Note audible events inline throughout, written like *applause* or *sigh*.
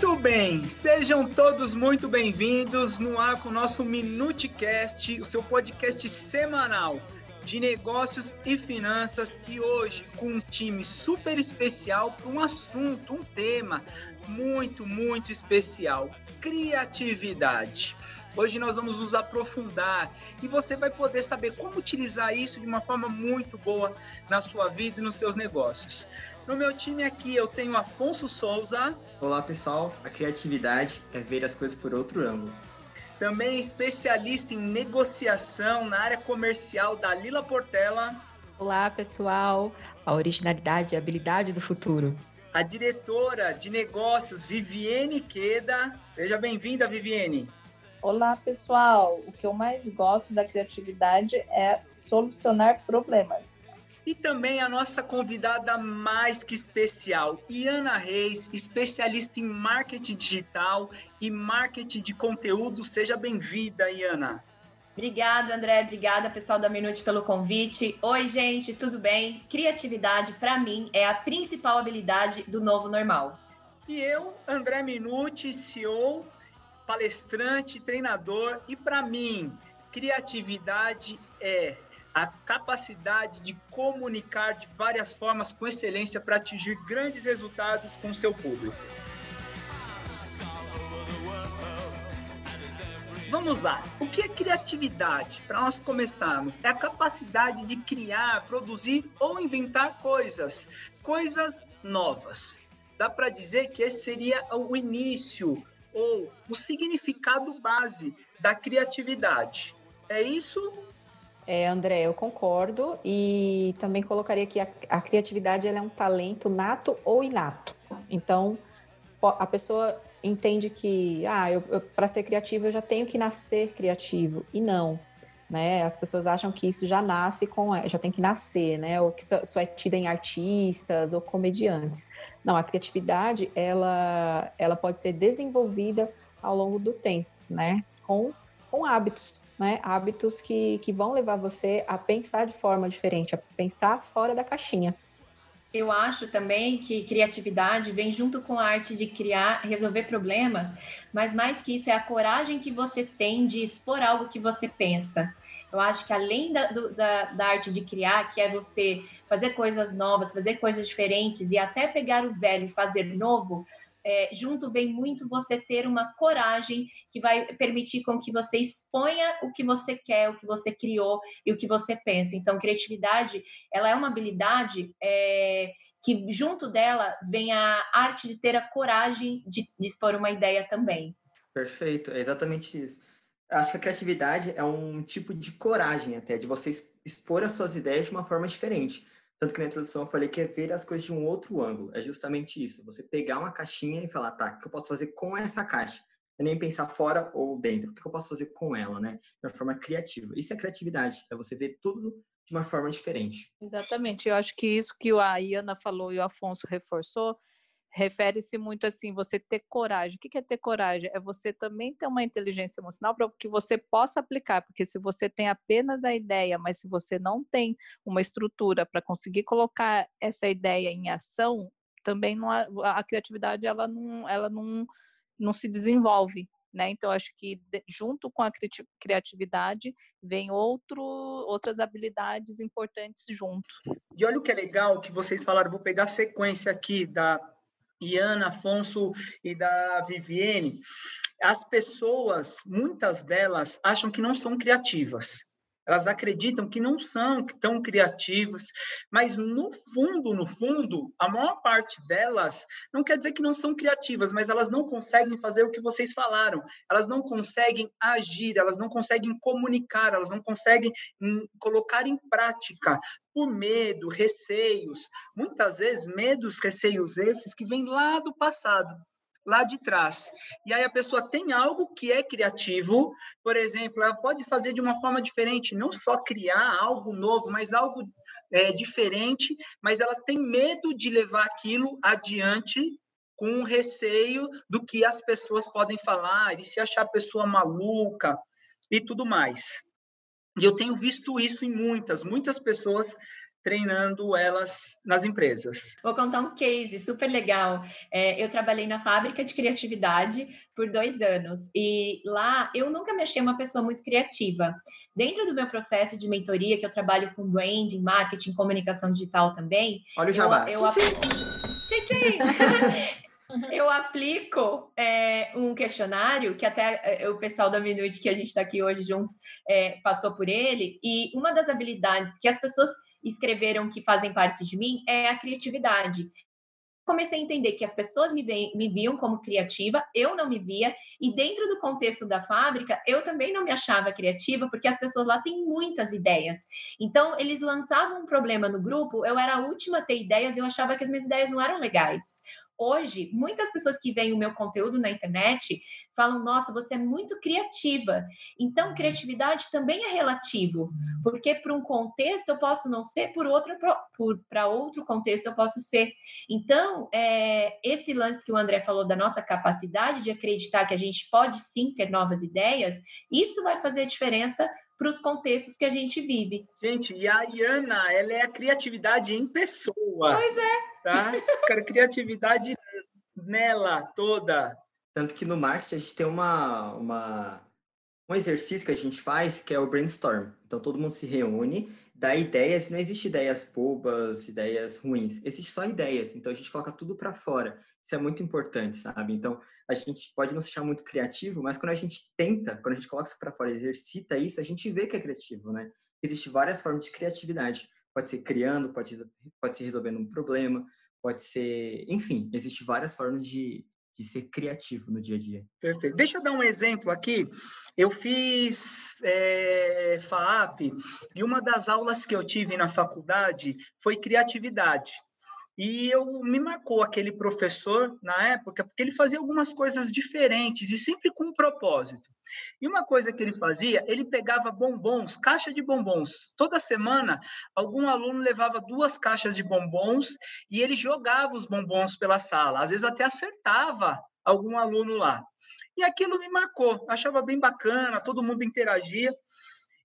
Muito bem, sejam todos muito bem-vindos no ar com o nosso Minutecast, o seu podcast semanal de negócios e finanças e hoje com um time super especial para um assunto, um tema muito, muito especial: criatividade. Hoje nós vamos nos aprofundar e você vai poder saber como utilizar isso de uma forma muito boa na sua vida e nos seus negócios. No meu time aqui eu tenho Afonso Souza. Olá pessoal, a criatividade é ver as coisas por outro ângulo. Também especialista em negociação na área comercial da Lila Portela. Olá pessoal, a originalidade e a habilidade do futuro a diretora de negócios Viviane Queda. Seja bem-vinda, Viviane. Olá, pessoal. O que eu mais gosto da criatividade é solucionar problemas. E também a nossa convidada mais que especial, Iana Reis, especialista em marketing digital e marketing de conteúdo. Seja bem-vinda, Iana. Obrigada, André. Obrigada, pessoal da Minute, pelo convite. Oi, gente, tudo bem? Criatividade, para mim, é a principal habilidade do novo normal. E eu, André Minuti, CEO palestrante, treinador, e para mim, criatividade é a capacidade de comunicar de várias formas com excelência para atingir grandes resultados com seu público. Vamos lá. O que é criatividade? Para nós começarmos, é a capacidade de criar, produzir ou inventar coisas, coisas novas. Dá para dizer que esse seria o início, ou o significado base da criatividade. É isso? É, André, eu concordo e também colocaria que a, a criatividade é um talento nato ou inato. Então, a pessoa entende que, ah, eu, eu para ser criativo eu já tenho que nascer criativo. E não, né? As pessoas acham que isso já nasce com, já tem que nascer, né? Ou que só, é tida em artistas ou comediantes. Não, a criatividade ela, ela pode ser desenvolvida ao longo do tempo, né? Com, com hábitos, né? Hábitos que, que vão levar você a pensar de forma diferente, a pensar fora da caixinha. Eu acho também que criatividade vem junto com a arte de criar, resolver problemas, mas mais que isso é a coragem que você tem de expor algo que você pensa. Eu acho que além da, do, da, da, arte de criar, que é você fazer coisas novas, fazer coisas diferentes e até pegar o velho e fazer novo, é, junto vem muito você ter uma coragem que vai permitir com que você exponha o que você quer, o que você criou e o que você pensa. Então, criatividade, ela é uma habilidade é, que junto dela vem a arte de ter a coragem de, de expor uma ideia também. Perfeito, é exatamente isso acho que a criatividade é um tipo de coragem até, de você expor as suas ideias de uma forma diferente. Tanto que na introdução eu falei que é ver as coisas de um outro ângulo. É justamente isso. Você pegar uma caixinha e falar, tá, o que eu posso fazer com essa caixa? É nem pensar fora ou dentro. O que eu posso fazer com ela, né? De uma forma criativa. Isso é criatividade. É você ver tudo de uma forma diferente. Exatamente. Eu acho que isso que a Iana falou e o Afonso reforçou refere-se muito assim, você ter coragem. O que é ter coragem? É você também ter uma inteligência emocional para que você possa aplicar, porque se você tem apenas a ideia, mas se você não tem uma estrutura para conseguir colocar essa ideia em ação, também não, a criatividade ela não, ela não, não se desenvolve. Né? Então, acho que junto com a criatividade vem outro, outras habilidades importantes junto. E olha o que é legal que vocês falaram, vou pegar a sequência aqui da, Iana, Afonso e da Viviane, as pessoas, muitas delas, acham que não são criativas. Elas acreditam que não são tão criativas, mas no fundo, no fundo, a maior parte delas não quer dizer que não são criativas, mas elas não conseguem fazer o que vocês falaram. Elas não conseguem agir, elas não conseguem comunicar, elas não conseguem hum, colocar em prática por medo, receios, muitas vezes medos, receios esses que vêm lá do passado lá de trás. E aí a pessoa tem algo que é criativo, por exemplo, ela pode fazer de uma forma diferente, não só criar algo novo, mas algo é, diferente, mas ela tem medo de levar aquilo adiante com receio do que as pessoas podem falar e se achar a pessoa maluca e tudo mais. E eu tenho visto isso em muitas, muitas pessoas treinando elas nas empresas. Vou contar um case super legal. É, eu trabalhei na fábrica de criatividade por dois anos e lá eu nunca me achei uma pessoa muito criativa. Dentro do meu processo de mentoria, que eu trabalho com branding, marketing, comunicação digital também. Olha o jabá. Eu, eu, tchim, tchim. eu aplico é, um questionário que até é, o pessoal da Minute que a gente está aqui hoje juntos é, passou por ele e uma das habilidades que as pessoas escreveram que fazem parte de mim é a criatividade. Comecei a entender que as pessoas me, veem, me viam como criativa, eu não me via, e dentro do contexto da fábrica, eu também não me achava criativa, porque as pessoas lá têm muitas ideias. Então, eles lançavam um problema no grupo, eu era a última a ter ideias, eu achava que as minhas ideias não eram legais hoje, muitas pessoas que veem o meu conteúdo na internet falam: nossa, você é muito criativa. Então, criatividade também é relativo, porque para um contexto eu posso não ser, por outro para outro contexto eu posso ser. Então, é, esse lance que o André falou da nossa capacidade de acreditar que a gente pode sim ter novas ideias, isso vai fazer diferença para os contextos que a gente vive. Gente, e a Iana, ela é a criatividade em pessoa. Pois é tá? Criatividade nela toda. Tanto que no marketing a gente tem uma, uma, um exercício que a gente faz que é o brainstorm. Então todo mundo se reúne, dá ideias, não existe ideias bobas, ideias ruins, existe só ideias. Então a gente coloca tudo para fora. Isso é muito importante, sabe? Então a gente pode não se achar muito criativo, mas quando a gente tenta, quando a gente coloca isso para fora, exercita isso, a gente vê que é criativo, né? Existem várias formas de criatividade. Pode ser criando, pode, pode ser resolvendo um problema, pode ser, enfim, existem várias formas de, de ser criativo no dia a dia. Perfeito. Deixa eu dar um exemplo aqui. Eu fiz é, FAAP e uma das aulas que eu tive na faculdade foi criatividade. E eu me marcou aquele professor na época, porque ele fazia algumas coisas diferentes e sempre com um propósito. E uma coisa que ele fazia, ele pegava bombons, caixa de bombons. Toda semana, algum aluno levava duas caixas de bombons e ele jogava os bombons pela sala. Às vezes até acertava algum aluno lá. E aquilo me marcou, achava bem bacana, todo mundo interagia.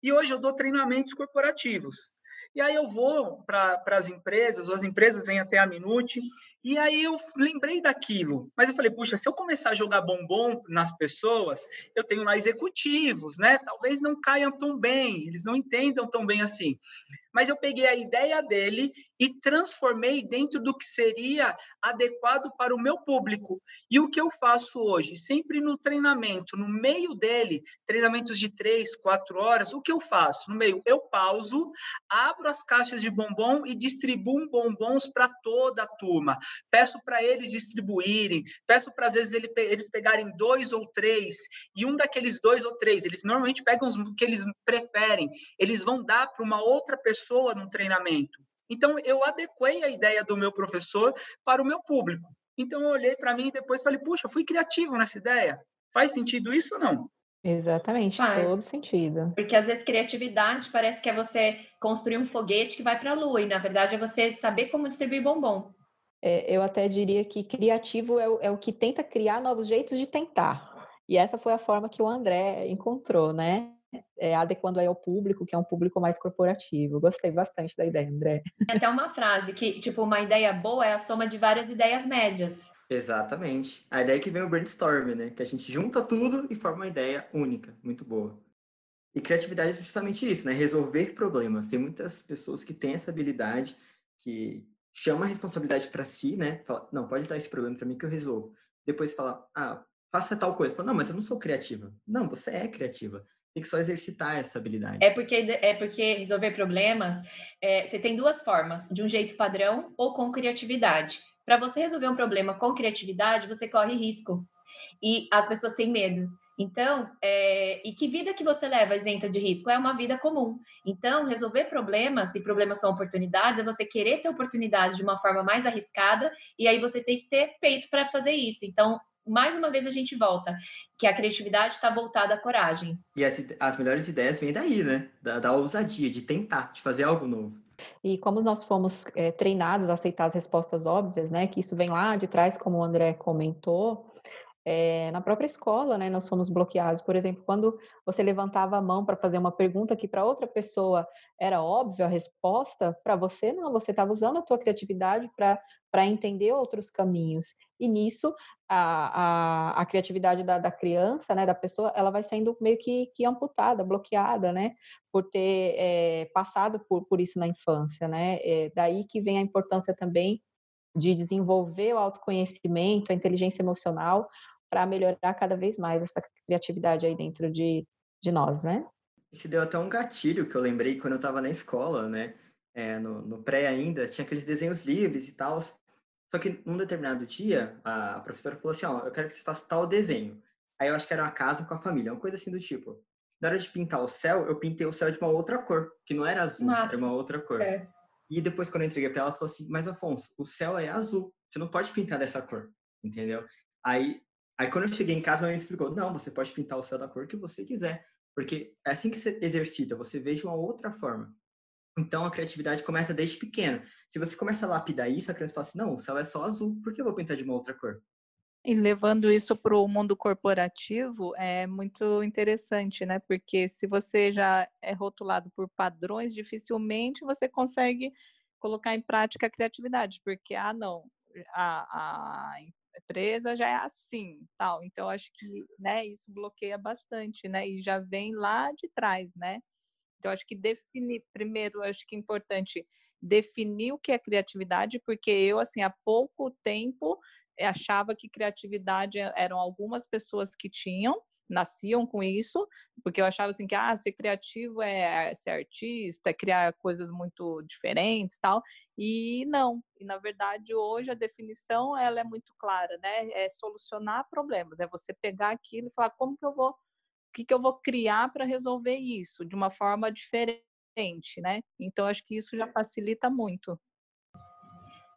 E hoje eu dou treinamentos corporativos. E aí eu vou para as empresas, ou as empresas vêm até a Minute, e aí eu lembrei daquilo. Mas eu falei, puxa, se eu começar a jogar bombom nas pessoas, eu tenho lá executivos, né? Talvez não caiam tão bem, eles não entendam tão bem assim mas eu peguei a ideia dele e transformei dentro do que seria adequado para o meu público. E o que eu faço hoje? Sempre no treinamento, no meio dele, treinamentos de três, quatro horas, o que eu faço? No meio, eu pauso, abro as caixas de bombom e distribuo bombons para toda a turma. Peço para eles distribuírem, peço para às vezes eles pegarem dois ou três, e um daqueles dois ou três, eles normalmente pegam os que eles preferem, eles vão dar para uma outra pessoa pessoa no treinamento. Então, eu adequei a ideia do meu professor para o meu público. Então, eu olhei para mim e depois falei, puxa, fui criativo nessa ideia. Faz sentido isso ou não? Exatamente, Faz. todo sentido. Porque às vezes criatividade parece que é você construir um foguete que vai para a lua, e na verdade é você saber como distribuir bombom. É, eu até diria que criativo é o, é o que tenta criar novos jeitos de tentar. E essa foi a forma que o André encontrou, né? É, adequando aí ao público, que é um público mais corporativo. Gostei bastante da ideia, André. Tem até uma frase que, tipo, uma ideia boa é a soma de várias ideias médias. Exatamente. A ideia que vem o brainstorm, né? Que a gente junta tudo e forma uma ideia única, muito boa. E criatividade é justamente isso, né? Resolver problemas. Tem muitas pessoas que têm essa habilidade, que chama a responsabilidade para si, né? Fala, não, pode dar esse problema para mim que eu resolvo. Depois fala, ah, faça tal coisa. Fala, não, mas eu não sou criativa. Não, você é criativa tem que só exercitar essa habilidade. É porque, é porque resolver problemas, é, você tem duas formas, de um jeito padrão ou com criatividade. Para você resolver um problema com criatividade, você corre risco. E as pessoas têm medo. Então, é, e que vida que você leva isenta de risco? É uma vida comum. Então, resolver problemas, e problemas são oportunidades, é você querer ter oportunidades de uma forma mais arriscada, e aí você tem que ter peito para fazer isso. Então, mais uma vez a gente volta, que a criatividade está voltada à coragem. E as, as melhores ideias vêm daí, né? Da, da, ousadia, de tentar, de fazer algo novo. E como nós fomos é, treinados a aceitar as respostas óbvias, né? Que isso vem lá de trás, como o André comentou, é, na própria escola, né, nós fomos bloqueados. Por exemplo, quando você levantava a mão para fazer uma pergunta que para outra pessoa era óbvia a resposta, para você não, você estava usando a tua criatividade para entender outros caminhos. E nisso, a, a, a criatividade da, da, criança, né, da pessoa, ela vai sendo meio que, que amputada, bloqueada, né, por ter é, passado por, por isso na infância, né. É daí que vem a importância também de desenvolver o autoconhecimento, a inteligência emocional, para melhorar cada vez mais essa criatividade aí dentro de, de nós, né? Isso deu até um gatilho que eu lembrei quando eu estava na escola, né? É, no, no, pré ainda, tinha aqueles desenhos livres e tal. Só que num determinado dia, a professora falou assim: Ó, eu quero que vocês façam tal desenho. Aí eu acho que era uma casa com a família, uma coisa assim do tipo. Na hora de pintar o céu, eu pintei o céu de uma outra cor, que não era azul, Massa. era uma outra cor. É. E depois, quando eu entreguei para ela, ela falou assim: Mas Afonso, o céu é azul, você não pode pintar dessa cor, entendeu? Aí Aí quando eu cheguei em casa, minha mãe explicou: não, você pode pintar o céu da cor que você quiser, porque é assim que você exercita, você vê de uma outra forma. Então a criatividade começa desde pequeno. Se você começa a lapidar isso, a criança fala assim: não, o céu é só azul, por que eu vou pintar de uma outra cor? E levando isso para o mundo corporativo é muito interessante, né? Porque se você já é rotulado por padrões, dificilmente você consegue colocar em prática a criatividade, porque ah, não, a, a empresa já é assim, tal. Então acho que, né, isso bloqueia bastante, né? E já vem lá de trás, né? Então acho que definir primeiro, acho que é importante definir o que é criatividade, porque eu assim há pouco tempo achava que criatividade eram algumas pessoas que tinham nasciam com isso, porque eu achava assim que ah, ser criativo é ser artista, é criar coisas muito diferentes, tal. E não. E na verdade hoje a definição ela é muito clara, né? É solucionar problemas, é você pegar aquilo e falar como que eu vou, o que que eu vou criar para resolver isso de uma forma diferente, né? Então acho que isso já facilita muito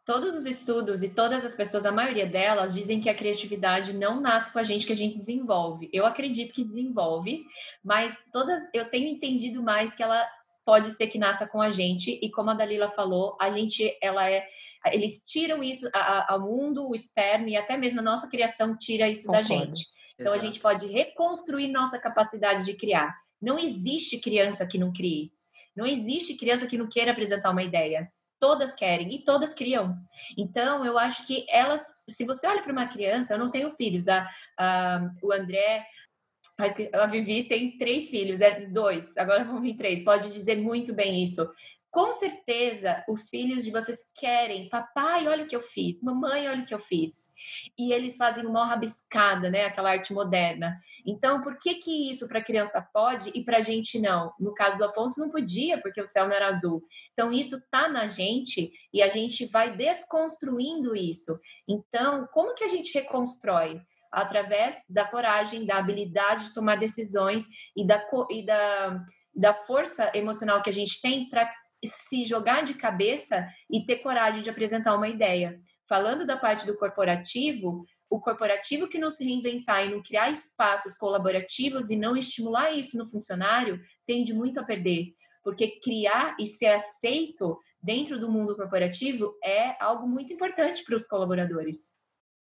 todos os estudos e todas as pessoas, a maioria delas, dizem que a criatividade não nasce com a gente, que a gente desenvolve. Eu acredito que desenvolve, mas todas eu tenho entendido mais que ela pode ser que nasça com a gente e como a Dalila falou, a gente ela é eles tiram isso ao mundo, o externo e até mesmo a nossa criação tira isso Concordo. da gente. Então Exato. a gente pode reconstruir nossa capacidade de criar. Não existe criança que não crie. Não existe criança que não queira apresentar uma ideia todas querem e todas criam. Então, eu acho que elas, se você olha para uma criança, eu não tenho filhos, a, a, o André, a Vivi tem três filhos, é dois, agora vão vir três, pode dizer muito bem isso com certeza os filhos de vocês querem, papai, olha o que eu fiz, mamãe, olha o que eu fiz. E eles fazem uma rabiscada, né, aquela arte moderna. Então, por que que isso para criança pode e para a gente não? No caso do Afonso não podia, porque o céu não era azul. Então, isso tá na gente e a gente vai desconstruindo isso. Então, como que a gente reconstrói? Através da coragem, da habilidade de tomar decisões e da, e da, da força emocional que a gente tem para se jogar de cabeça e ter coragem de apresentar uma ideia. Falando da parte do corporativo, o corporativo que não se reinventar e não criar espaços colaborativos e não estimular isso no funcionário tende muito a perder, porque criar e ser aceito dentro do mundo corporativo é algo muito importante para os colaboradores.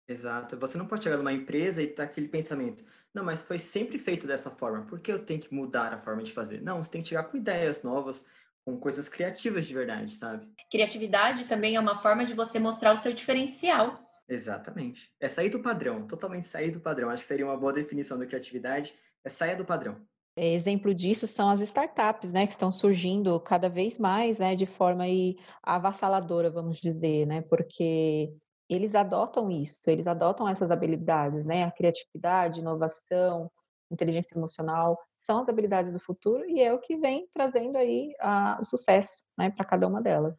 Exato. Você não pode chegar numa empresa e ter aquele pensamento, não, mas foi sempre feito dessa forma, por que eu tenho que mudar a forma de fazer? Não, você tem que chegar com ideias novas, com coisas criativas de verdade, sabe? Criatividade também é uma forma de você mostrar o seu diferencial. Exatamente. É sair do padrão, totalmente sair do padrão. Acho que seria uma boa definição da criatividade, é sair do padrão. Exemplo disso são as startups, né, que estão surgindo cada vez mais, né, de forma aí avassaladora, vamos dizer, né, porque eles adotam isso, eles adotam essas habilidades, né, a criatividade, inovação, inteligência emocional, são as habilidades do futuro e é o que vem trazendo aí a, o sucesso né, para cada uma delas.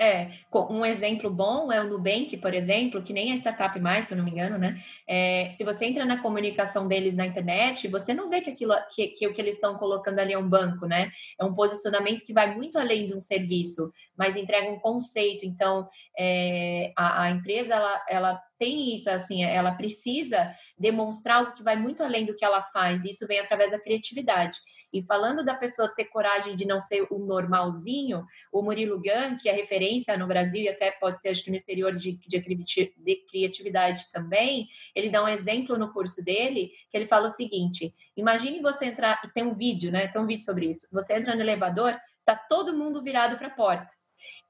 É, um exemplo bom é o Nubank, por exemplo, que nem é startup mais, se eu não me engano, né? É, se você entra na comunicação deles na internet, você não vê que aquilo que, que o que eles estão colocando ali é um banco, né? É um posicionamento que vai muito além de um serviço, mas entrega um conceito. Então, é, a, a, empresa ela, ela tem isso, assim, ela precisa demonstrar algo que vai muito além do que ela faz. Isso vem através da criatividade. E falando da pessoa ter coragem de não ser o normalzinho, o Murilo Gun, que é referência no Brasil e até pode ser acho que no exterior de, de, de criatividade também, ele dá um exemplo no curso dele, que ele fala o seguinte: imagine você entrar, e tem um vídeo, né? Tem um vídeo sobre isso. Você entra no elevador, tá todo mundo virado para a porta.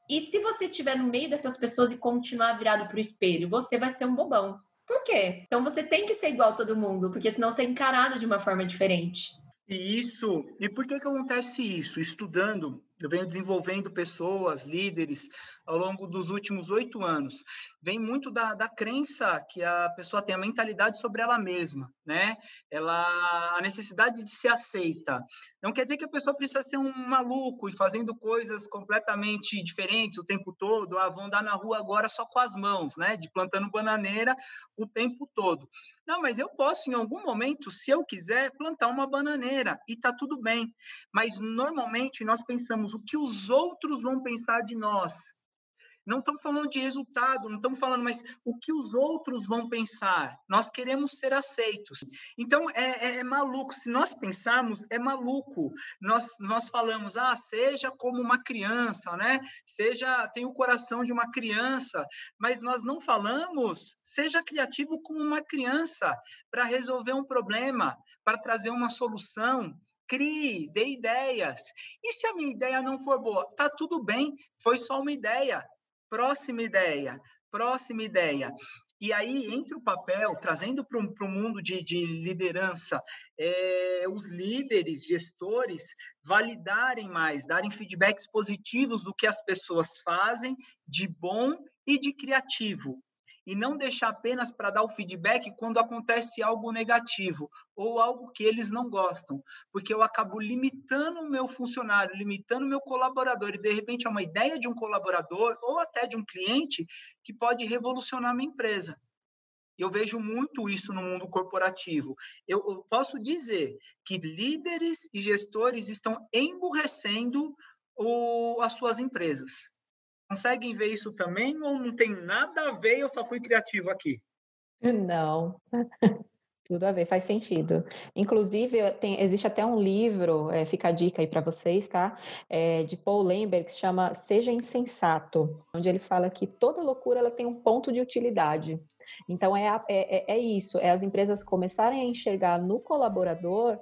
E se você estiver no meio dessas pessoas e continuar virado para o espelho, você vai ser um bobão. Por quê? Então você tem que ser igual a todo mundo, porque senão você é encarado de uma forma diferente. E isso, e por que, que acontece isso? Estudando, eu venho desenvolvendo pessoas, líderes, ao longo dos últimos oito anos. Vem muito da, da crença que a pessoa tem, a mentalidade sobre ela mesma, né? Ela, a necessidade de ser aceita. Não quer dizer que a pessoa precisa ser um maluco e fazendo coisas completamente diferentes o tempo todo. Ah, vão andar na rua agora só com as mãos, né? De plantando bananeira o tempo todo. Não, mas eu posso, em algum momento, se eu quiser, plantar uma bananeira e tá tudo bem. Mas normalmente nós pensamos o que os outros vão pensar de nós não estamos falando de resultado, não estamos falando, mas o que os outros vão pensar. Nós queremos ser aceitos. Então, é, é, é maluco. Se nós pensarmos, é maluco. Nós, nós falamos, ah, seja como uma criança, né? Seja, tem o coração de uma criança. Mas nós não falamos, seja criativo como uma criança para resolver um problema, para trazer uma solução, crie, dê ideias. E se a minha ideia não for boa? Tá tudo bem, foi só uma ideia. Próxima ideia, próxima ideia. E aí entra o papel, trazendo para o mundo de, de liderança, é, os líderes, gestores, validarem mais, darem feedbacks positivos do que as pessoas fazem de bom e de criativo e não deixar apenas para dar o feedback quando acontece algo negativo ou algo que eles não gostam, porque eu acabo limitando o meu funcionário, limitando o meu colaborador e de repente é uma ideia de um colaborador ou até de um cliente que pode revolucionar a minha empresa. Eu vejo muito isso no mundo corporativo. Eu, posso dizer que líderes e gestores estão emburrecendo o, as suas empresas Conseguem ver isso também ou não tem nada a ver? Eu só fui criativo aqui. Não. *laughs* Tudo a ver, faz sentido. Inclusive, tem, existe até um livro, é, fica a dica aí para vocês, tá? É, de Paul Lemberg, que se chama Seja Insensato, onde ele fala que toda loucura ela tem um ponto de utilidade. Então, é, é, é isso, é as empresas começarem a enxergar no colaborador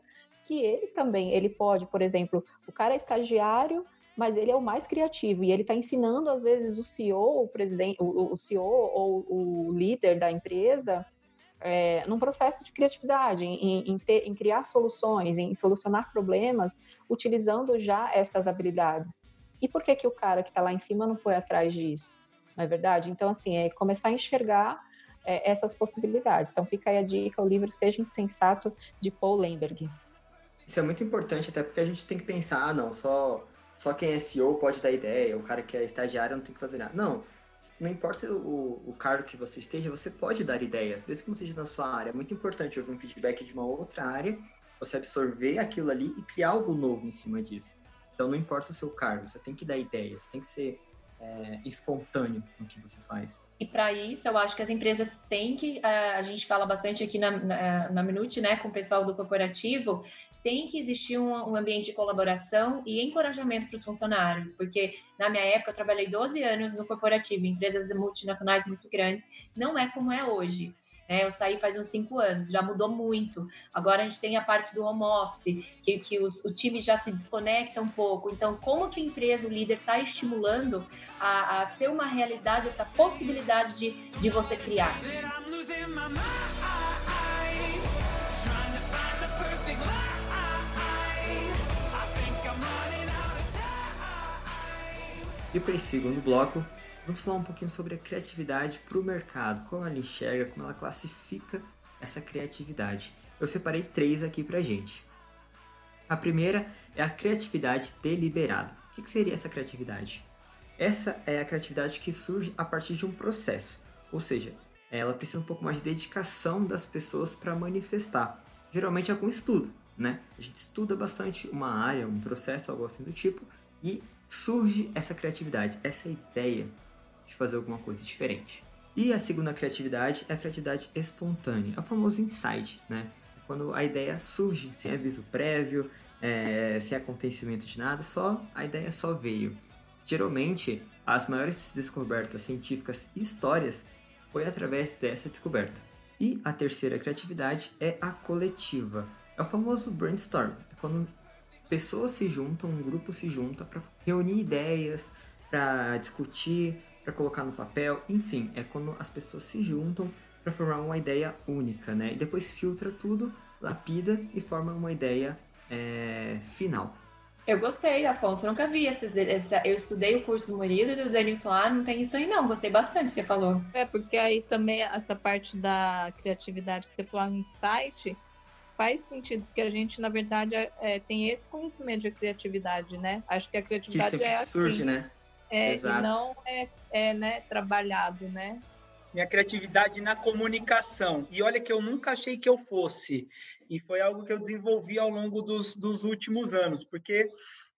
que ele também, ele pode, por exemplo, o cara é estagiário, mas ele é o mais criativo e ele está ensinando às vezes o CEO, o presidente, o, o CEO ou o líder da empresa é, num processo de criatividade, em, em, ter, em criar soluções, em solucionar problemas, utilizando já essas habilidades. E por que que o cara que está lá em cima não foi atrás disso? Não é verdade? Então, assim, é começar a enxergar é, essas possibilidades. Então, fica aí a dica, o livro Seja Insensato, de Paul Lemberg. Isso é muito importante, até porque a gente tem que pensar, ah, não, só só quem é CEO pode dar ideia, o cara que é estagiário não tem que fazer nada. Não, não importa o, o cargo que você esteja, você pode dar ideias, mesmo que não seja na sua área. É muito importante ouvir um feedback de uma outra área, você absorver aquilo ali e criar algo novo em cima disso. Então, não importa o seu cargo, você tem que dar ideias, tem que ser é, espontâneo no que você faz. E para isso, eu acho que as empresas têm que, é, a gente fala bastante aqui na, na, na Minute, né, com o pessoal do corporativo, tem que existir um, um ambiente de colaboração e encorajamento para os funcionários, porque na minha época eu trabalhei 12 anos no corporativo, em empresas multinacionais muito grandes, não é como é hoje. Né? Eu saí faz uns cinco anos, já mudou muito. Agora a gente tem a parte do home office, que, que os, o time já se desconecta um pouco. Então, como que a empresa, o líder, está estimulando a, a, ser uma realidade essa possibilidade de, de você criar? E para esse segundo bloco, vamos falar um pouquinho sobre a criatividade para o mercado, como ela enxerga, como ela classifica essa criatividade. Eu separei três aqui para gente. A primeira é a criatividade deliberada. O que seria essa criatividade? Essa é a criatividade que surge a partir de um processo, ou seja, ela precisa um pouco mais de dedicação das pessoas para manifestar. Geralmente é com estudo, né? A gente estuda bastante uma área, um processo, algo assim do tipo, e surge essa criatividade, essa ideia de fazer alguma coisa diferente. E a segunda criatividade é a criatividade espontânea, é o famoso insight, né? Quando a ideia surge sem aviso prévio, é, sem acontecimento de nada, só a ideia só veio. Geralmente, as maiores descobertas científicas e histórias foi através dessa descoberta. E a terceira criatividade é a coletiva. É o famoso brainstorm, é quando pessoas se juntam, um grupo se junta para reunir ideias, para discutir, para colocar no papel, enfim, é quando as pessoas se juntam para formar uma ideia única, né? E depois filtra tudo, lapida e forma uma ideia é, final. Eu gostei, Afonso. Eu nunca vi esses. Essa, eu estudei o curso do Murilo e do Denilson lá, não tem isso aí, não. Gostei bastante, você falou. É, porque aí também essa parte da criatividade que você falou, insight, faz sentido, porque a gente, na verdade, é, é, tem esse conhecimento de criatividade, né? Acho que a criatividade que é assim. surge, né? É, Exato. e não é, é né, trabalhado, né? minha criatividade na comunicação. E olha que eu nunca achei que eu fosse. E foi algo que eu desenvolvi ao longo dos, dos últimos anos, porque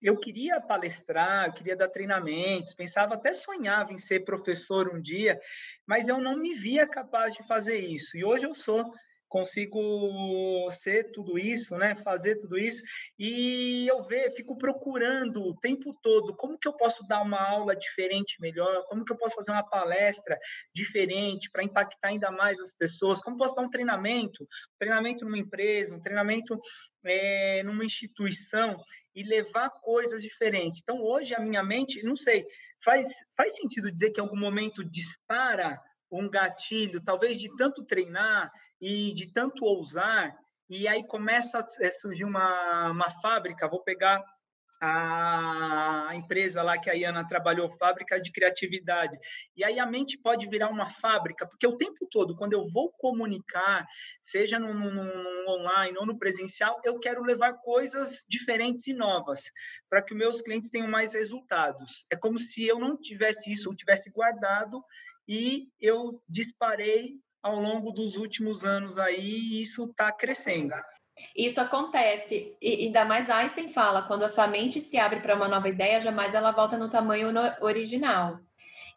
eu queria palestrar, eu queria dar treinamentos, pensava até sonhava em ser professor um dia, mas eu não me via capaz de fazer isso. E hoje eu sou consigo ser tudo isso, né? Fazer tudo isso e eu ver, fico procurando o tempo todo como que eu posso dar uma aula diferente, melhor, como que eu posso fazer uma palestra diferente para impactar ainda mais as pessoas, como posso dar um treinamento, um treinamento numa empresa, um treinamento é, numa instituição e levar coisas diferentes. Então hoje a minha mente, não sei, faz faz sentido dizer que em algum momento dispara um gatilho, talvez de tanto treinar e de tanto ousar, e aí começa a eh, surgir uma, uma fábrica, vou pegar a empresa lá que a Iana trabalhou, fábrica de criatividade. E aí a mente pode virar uma fábrica, porque o tempo todo, quando eu vou comunicar, seja no, no, no online ou no presencial, eu quero levar coisas diferentes e novas, para que os meus clientes tenham mais resultados. É como se eu não tivesse isso, eu tivesse guardado e eu disparei ao longo dos últimos anos aí e isso está crescendo. Isso acontece, e ainda mais Einstein fala, quando a sua mente se abre para uma nova ideia, jamais ela volta no tamanho original.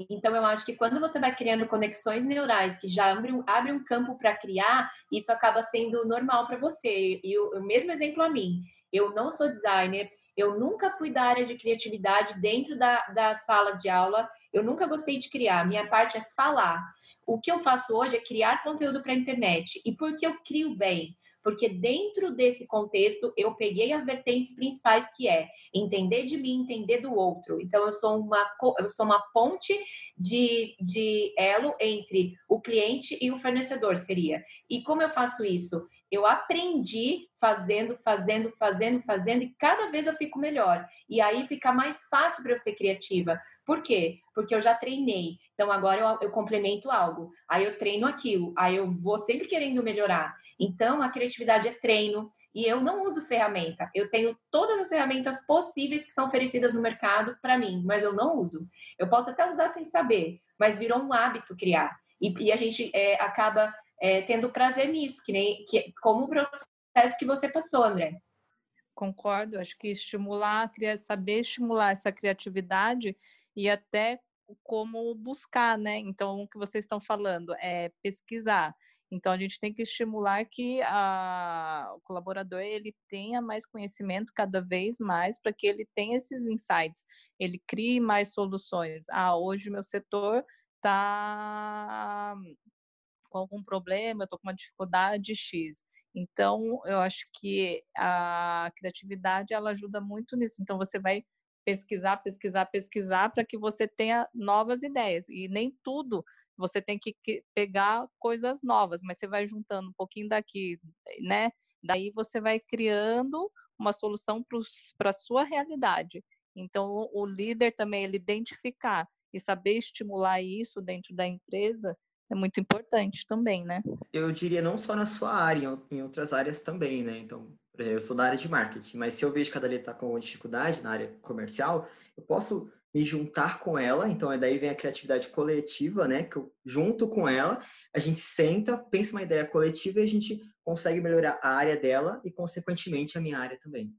Então, eu acho que quando você vai criando conexões neurais que já abre, abre um campo para criar, isso acaba sendo normal para você. E o mesmo exemplo a mim. Eu não sou designer, eu nunca fui da área de criatividade dentro da, da sala de aula, eu nunca gostei de criar. Minha parte é falar. O que eu faço hoje é criar conteúdo para a internet. E por que eu crio bem? Porque dentro desse contexto eu peguei as vertentes principais que é entender de mim, entender do outro. Então eu sou uma eu sou uma ponte de, de elo entre o cliente e o fornecedor seria. E como eu faço isso? Eu aprendi fazendo, fazendo, fazendo, fazendo e cada vez eu fico melhor. E aí fica mais fácil para eu ser criativa. Por quê? Porque eu já treinei. Então agora eu, eu complemento algo. Aí eu treino aquilo. Aí eu vou sempre querendo melhorar. Então, a criatividade é treino e eu não uso ferramenta. Eu tenho todas as ferramentas possíveis que são oferecidas no mercado para mim, mas eu não uso. Eu posso até usar sem saber, mas virou um hábito criar. E, e a gente é, acaba é, tendo prazer nisso, que nem que, como o processo que você passou, André. Concordo, acho que estimular, saber estimular essa criatividade e até como buscar, né? Então, o que vocês estão falando é pesquisar. Então, a gente tem que estimular que a, o colaborador ele tenha mais conhecimento cada vez mais para que ele tenha esses insights, ele crie mais soluções. Ah, hoje meu setor está com algum problema, eu estou com uma dificuldade X. Então, eu acho que a criatividade ela ajuda muito nisso. Então, você vai pesquisar, pesquisar, pesquisar para que você tenha novas ideias. E nem tudo você tem que pegar coisas novas, mas você vai juntando um pouquinho daqui, né? Daí você vai criando uma solução para a sua realidade. Então, o líder também, ele identificar e saber estimular isso dentro da empresa é muito importante também, né? Eu diria não só na sua área, em outras áreas também, né? Então, eu sou da área de marketing, mas se eu vejo que a Dali está com dificuldade na área comercial, eu posso me juntar com ela, então daí vem a criatividade coletiva, né? Que eu junto com ela, a gente senta, pensa uma ideia coletiva e a gente consegue melhorar a área dela e, consequentemente, a minha área também.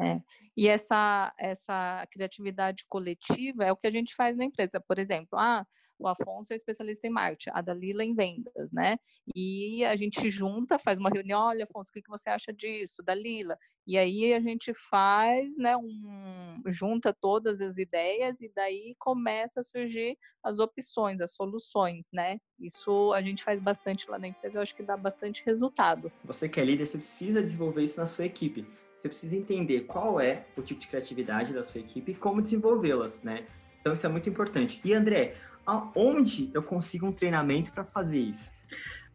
É. E essa, essa criatividade coletiva é o que a gente faz na empresa. Por exemplo, ah, o Afonso é especialista em marketing, a Dalila em vendas, né? E a gente junta, faz uma reunião, olha, Afonso, o que você acha disso, Dalila? E aí a gente faz, né, um, junta todas as ideias e daí começa a surgir as opções, as soluções, né? Isso a gente faz bastante lá na empresa, eu acho que dá bastante resultado. Você que é líder, você precisa desenvolver isso na sua equipe. Você precisa entender qual é o tipo de criatividade da sua equipe e como desenvolvê-las, né? Então isso é muito importante. E André, aonde eu consigo um treinamento para fazer isso?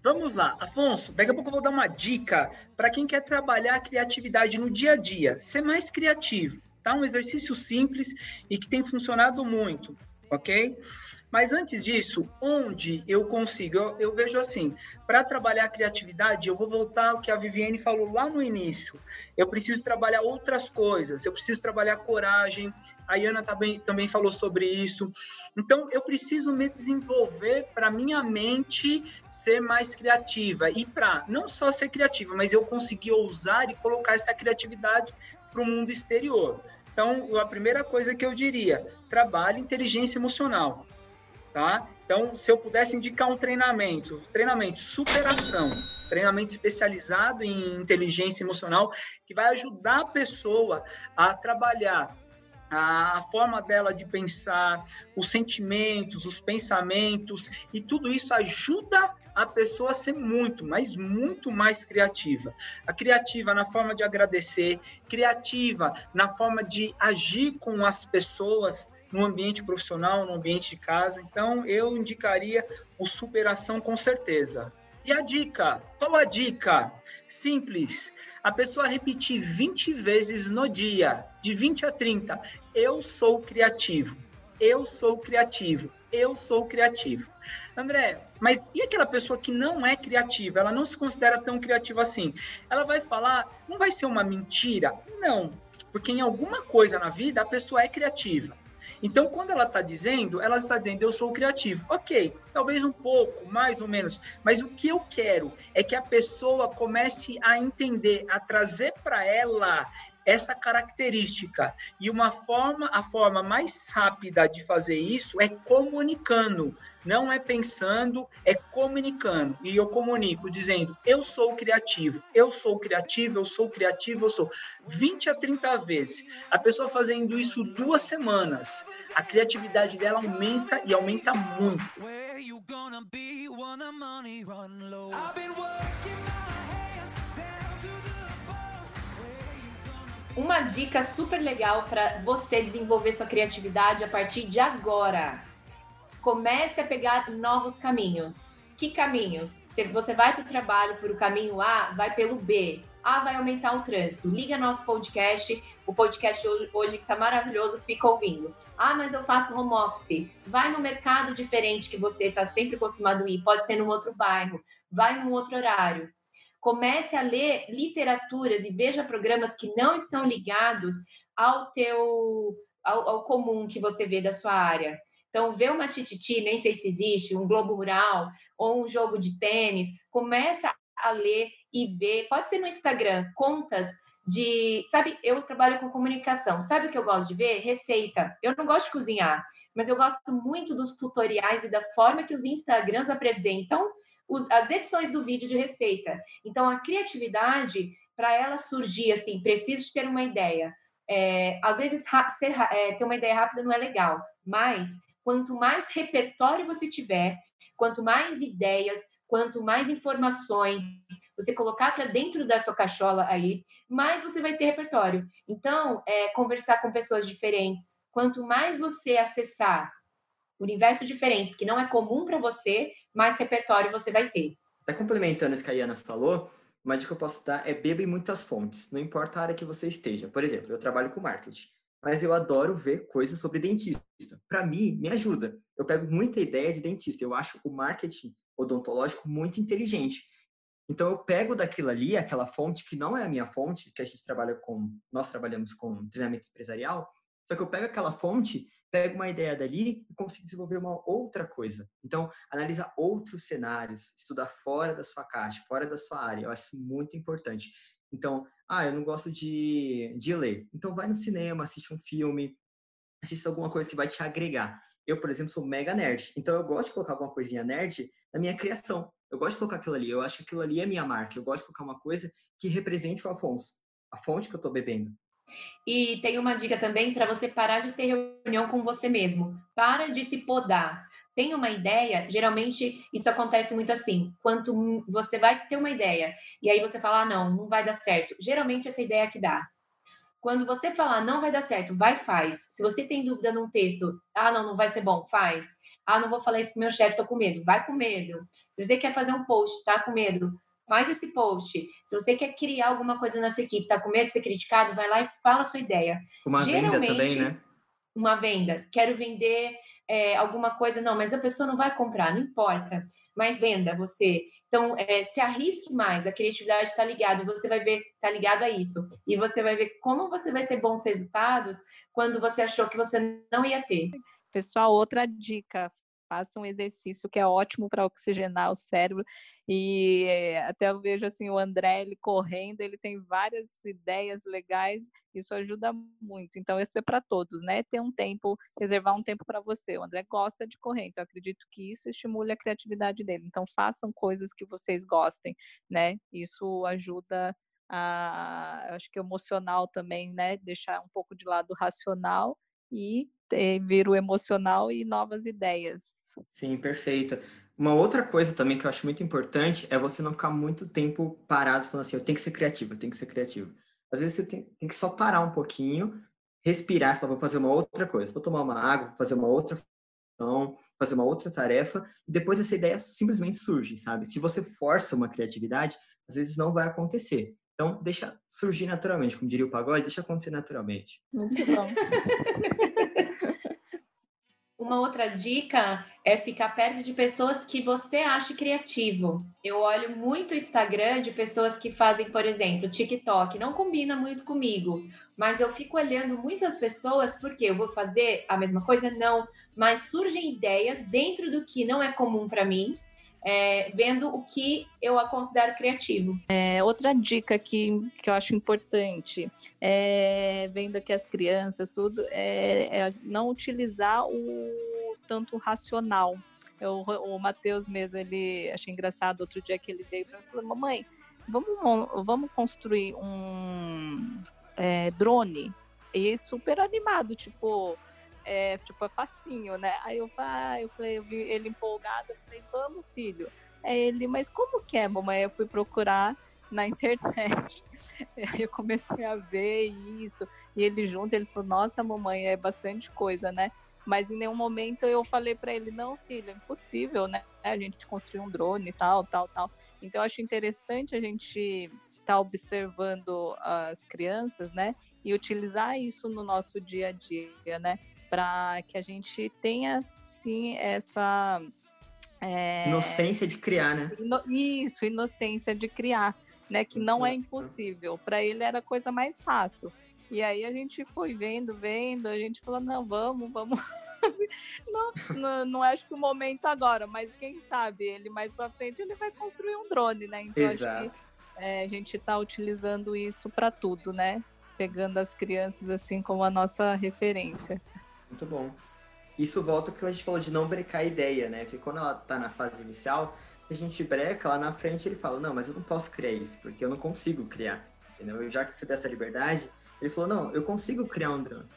Vamos lá, Afonso, daqui a pouco eu vou dar uma dica para quem quer trabalhar a criatividade no dia a dia, ser mais criativo, tá? Um exercício simples e que tem funcionado muito, ok? Mas antes disso, onde eu consigo? Eu, eu vejo assim, para trabalhar a criatividade, eu vou voltar ao que a Viviane falou lá no início. Eu preciso trabalhar outras coisas, eu preciso trabalhar coragem. A Iana também, também falou sobre isso. Então, eu preciso me desenvolver para minha mente ser mais criativa. E para não só ser criativa, mas eu conseguir ousar e colocar essa criatividade para o mundo exterior. Então, a primeira coisa que eu diria, trabalhe inteligência emocional tá? Então, se eu pudesse indicar um treinamento, treinamento superação, treinamento especializado em inteligência emocional, que vai ajudar a pessoa a trabalhar a forma dela de pensar, os sentimentos, os pensamentos, e tudo isso ajuda a pessoa a ser muito, mas muito mais criativa. A criativa na forma de agradecer, criativa na forma de agir com as pessoas no ambiente profissional, no ambiente de casa. Então, eu indicaria o superação com certeza. E a dica? Qual a dica? Simples. A pessoa repetir 20 vezes no dia, de 20 a 30. Eu sou criativo. Eu sou criativo. Eu sou criativo. André, mas e aquela pessoa que não é criativa? Ela não se considera tão criativa assim. Ela vai falar, não vai ser uma mentira? Não, porque em alguma coisa na vida a pessoa é criativa. Então, quando ela está dizendo, ela está dizendo eu sou criativo. Ok, talvez um pouco, mais ou menos. Mas o que eu quero é que a pessoa comece a entender, a trazer para ela essa característica. E uma forma, a forma mais rápida de fazer isso é comunicando, não é pensando, é comunicando. E eu comunico dizendo: eu sou criativo, eu sou criativo, eu sou criativo, eu sou 20 a 30 vezes. A pessoa fazendo isso duas semanas, a criatividade dela aumenta e aumenta muito. Uma dica super legal para você desenvolver sua criatividade a partir de agora. Comece a pegar novos caminhos. Que caminhos? Você vai para o trabalho por o caminho A, vai pelo B. A vai aumentar o trânsito. Liga nosso podcast. O podcast hoje que está maravilhoso, fica ouvindo. Ah, mas eu faço home office. Vai no mercado diferente que você está sempre acostumado a ir. Pode ser num outro bairro. Vai num outro horário comece a ler literaturas e veja programas que não estão ligados ao teu ao, ao comum que você vê da sua área. Então, vê uma tititi, nem sei se existe, um globo rural ou um jogo de tênis, começa a ler e ver, pode ser no Instagram, contas de, sabe, eu trabalho com comunicação. Sabe o que eu gosto de ver? Receita. Eu não gosto de cozinhar, mas eu gosto muito dos tutoriais e da forma que os Instagrams apresentam os, as edições do vídeo de receita. Então, a criatividade, para ela surgir assim, preciso ter uma ideia. É, às vezes, ser, é, ter uma ideia rápida não é legal, mas quanto mais repertório você tiver, quanto mais ideias, quanto mais informações você colocar para dentro da sua cachola aí, mais você vai ter repertório. Então, é, conversar com pessoas diferentes, quanto mais você acessar universos diferentes que não é comum para você, mais repertório você vai ter. Até complementando isso que a Iana falou, uma dica que eu posso dar é beba em muitas fontes, não importa a área que você esteja. Por exemplo, eu trabalho com marketing, mas eu adoro ver coisas sobre dentista. Para mim, me ajuda. Eu pego muita ideia de dentista. Eu acho o marketing odontológico muito inteligente. Então eu pego daquilo ali, aquela fonte que não é a minha fonte, que a gente trabalha com, nós trabalhamos com treinamento empresarial, só que eu pego aquela fonte pega uma ideia dali e consiga desenvolver uma outra coisa. Então, analisa outros cenários, estudar fora da sua caixa, fora da sua área. Eu acho muito importante. Então, ah, eu não gosto de, de ler. Então, vai no cinema, assiste um filme, assiste alguma coisa que vai te agregar. Eu, por exemplo, sou mega nerd. Então, eu gosto de colocar alguma coisinha nerd na minha criação. Eu gosto de colocar aquilo ali. Eu acho que aquilo ali é minha marca. Eu gosto de colocar uma coisa que represente o Afonso, a fonte que eu estou bebendo. E tem uma dica também para você parar de ter reunião com você mesmo. Para de se podar. Tem uma ideia, geralmente isso acontece muito assim. Quanto você vai ter uma ideia e aí você fala, ah, não, não vai dar certo. Geralmente essa ideia é que dá. Quando você falar não vai dar certo, vai faz. Se você tem dúvida num texto, ah, não, não vai ser bom, faz. Ah, não vou falar isso com meu chefe, tô com medo. Vai com medo. Se você quer fazer um post, tá com medo, faz esse post. Se você quer criar alguma coisa na sua equipe, tá com medo de ser criticado, vai lá e fala a sua ideia. Uma Geralmente, venda também, né? Uma venda. Quero vender é, alguma coisa, não, mas a pessoa não vai comprar, não importa. Mas venda você. Então, é, se arrisque mais, a criatividade está ligada, você vai ver, está ligado a isso. E você vai ver como você vai ter bons resultados quando você achou que você não ia ter. Pessoal, outra dica, faça um exercício que é ótimo para oxigenar o cérebro. E eh, até eu vejo assim o André ele correndo, ele tem várias ideias legais, isso ajuda muito. Então isso é para todos, né? Ter um tempo, reservar um tempo para você. O André gosta de correr, então acredito que isso estimule a criatividade dele. Então façam coisas que vocês gostem, né? Isso ajuda a, acho que emocional também, né? Deixar um pouco de lado racional e ter, vir o emocional e novas ideias. Sim, perfeito. Uma outra coisa também que eu acho muito importante é você não ficar muito tempo parado falando assim, eu tenho que ser criativo, eu tenho que ser criativo. Às vezes você tem, tem que só parar um pouquinho, respirar, falar, vou fazer uma outra coisa, vou tomar uma água, vou fazer uma outra função, fazer uma outra tarefa, e depois essa ideia simplesmente surge, sabe? Se você força uma criatividade, às vezes não vai acontecer. Então, deixa surgir naturalmente, como diria o pagode, deixa acontecer naturalmente. Muito bom. *laughs* Uma outra dica é ficar perto de pessoas que você acha criativo. Eu olho muito o Instagram de pessoas que fazem, por exemplo, TikTok. Não combina muito comigo, mas eu fico olhando muitas pessoas porque eu vou fazer a mesma coisa? Não, mas surgem ideias dentro do que não é comum para mim é, vendo o que eu a considero criativo. É, outra dica que, que eu acho importante, é, vendo aqui as crianças, tudo, é, é não utilizar o tanto racional. Eu, o Matheus mesmo, ele achei engraçado outro dia que ele veio para mim e falou: Mamãe, vamos, vamos construir um é, drone? E super animado, tipo, é, tipo, é facinho, né? Aí eu, ah, eu falei, eu vi ele empolgado, eu falei, vamos, filho. Aí ele, mas como que é, mamãe? Eu fui procurar na internet. *laughs* Eu comecei a ver isso. E ele junto, ele falou, nossa, mamãe, é bastante coisa, né? Mas em nenhum momento eu falei para ele, não, filho, é impossível, né? A gente construir um drone e tal, tal, tal. Então eu acho interessante a gente estar tá observando as crianças, né? E utilizar isso no nosso dia a dia, né? Para que a gente tenha sim essa é... inocência de criar, né? Isso, inocência de criar, né? Que não é impossível. Para ele era a coisa mais fácil. E aí a gente foi vendo, vendo, a gente falou, não, vamos, vamos. *laughs* não, não, não acho que o momento agora, mas quem sabe ele mais para frente ele vai construir um drone, né? Então Exato. é, a gente está utilizando isso para tudo, né? Pegando as crianças assim como a nossa referência. Muito bom. Isso volta ao que a gente falou de não brecar a ideia, né? Porque quando ela tá na fase inicial, se a gente breca, lá na frente ele fala, não, mas eu não posso criar isso, porque eu não consigo criar. Entendeu? já que você deu essa liberdade, ele falou, não, eu consigo criar um drone.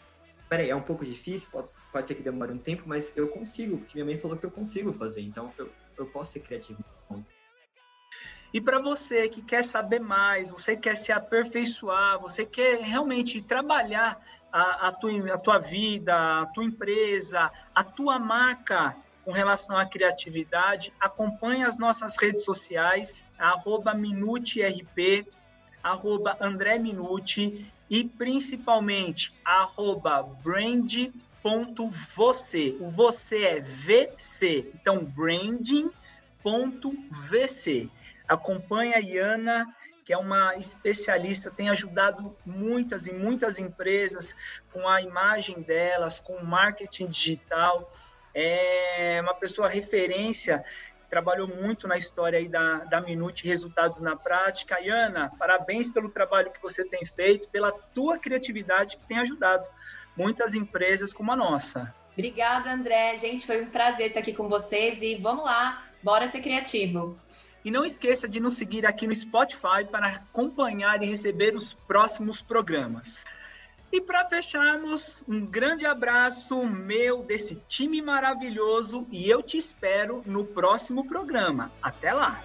Peraí, é um pouco difícil, pode, pode ser que demore um tempo, mas eu consigo, porque minha mãe falou que eu consigo fazer, então eu, eu posso ser criativo nesse ponto. E para você que quer saber mais, você quer se aperfeiçoar, você quer realmente trabalhar a, a, tua, a tua vida, a tua empresa, a tua marca com relação à criatividade, acompanhe as nossas redes sociais, arroba MinuteRP, arroba André Minute e principalmente arroba brand.você. O você é VC, então branding.vc. Acompanhe a Iana, que é uma especialista, tem ajudado muitas e muitas empresas com a imagem delas, com o marketing digital. É uma pessoa referência trabalhou muito na história aí da, da Minute Resultados na Prática. E Ana, parabéns pelo trabalho que você tem feito, pela tua criatividade que tem ajudado muitas empresas como a nossa. Obrigada, André. Gente, foi um prazer estar aqui com vocês e vamos lá, bora ser criativo. E não esqueça de nos seguir aqui no Spotify para acompanhar e receber os próximos programas. E para fecharmos, um grande abraço meu desse time maravilhoso e eu te espero no próximo programa. Até lá!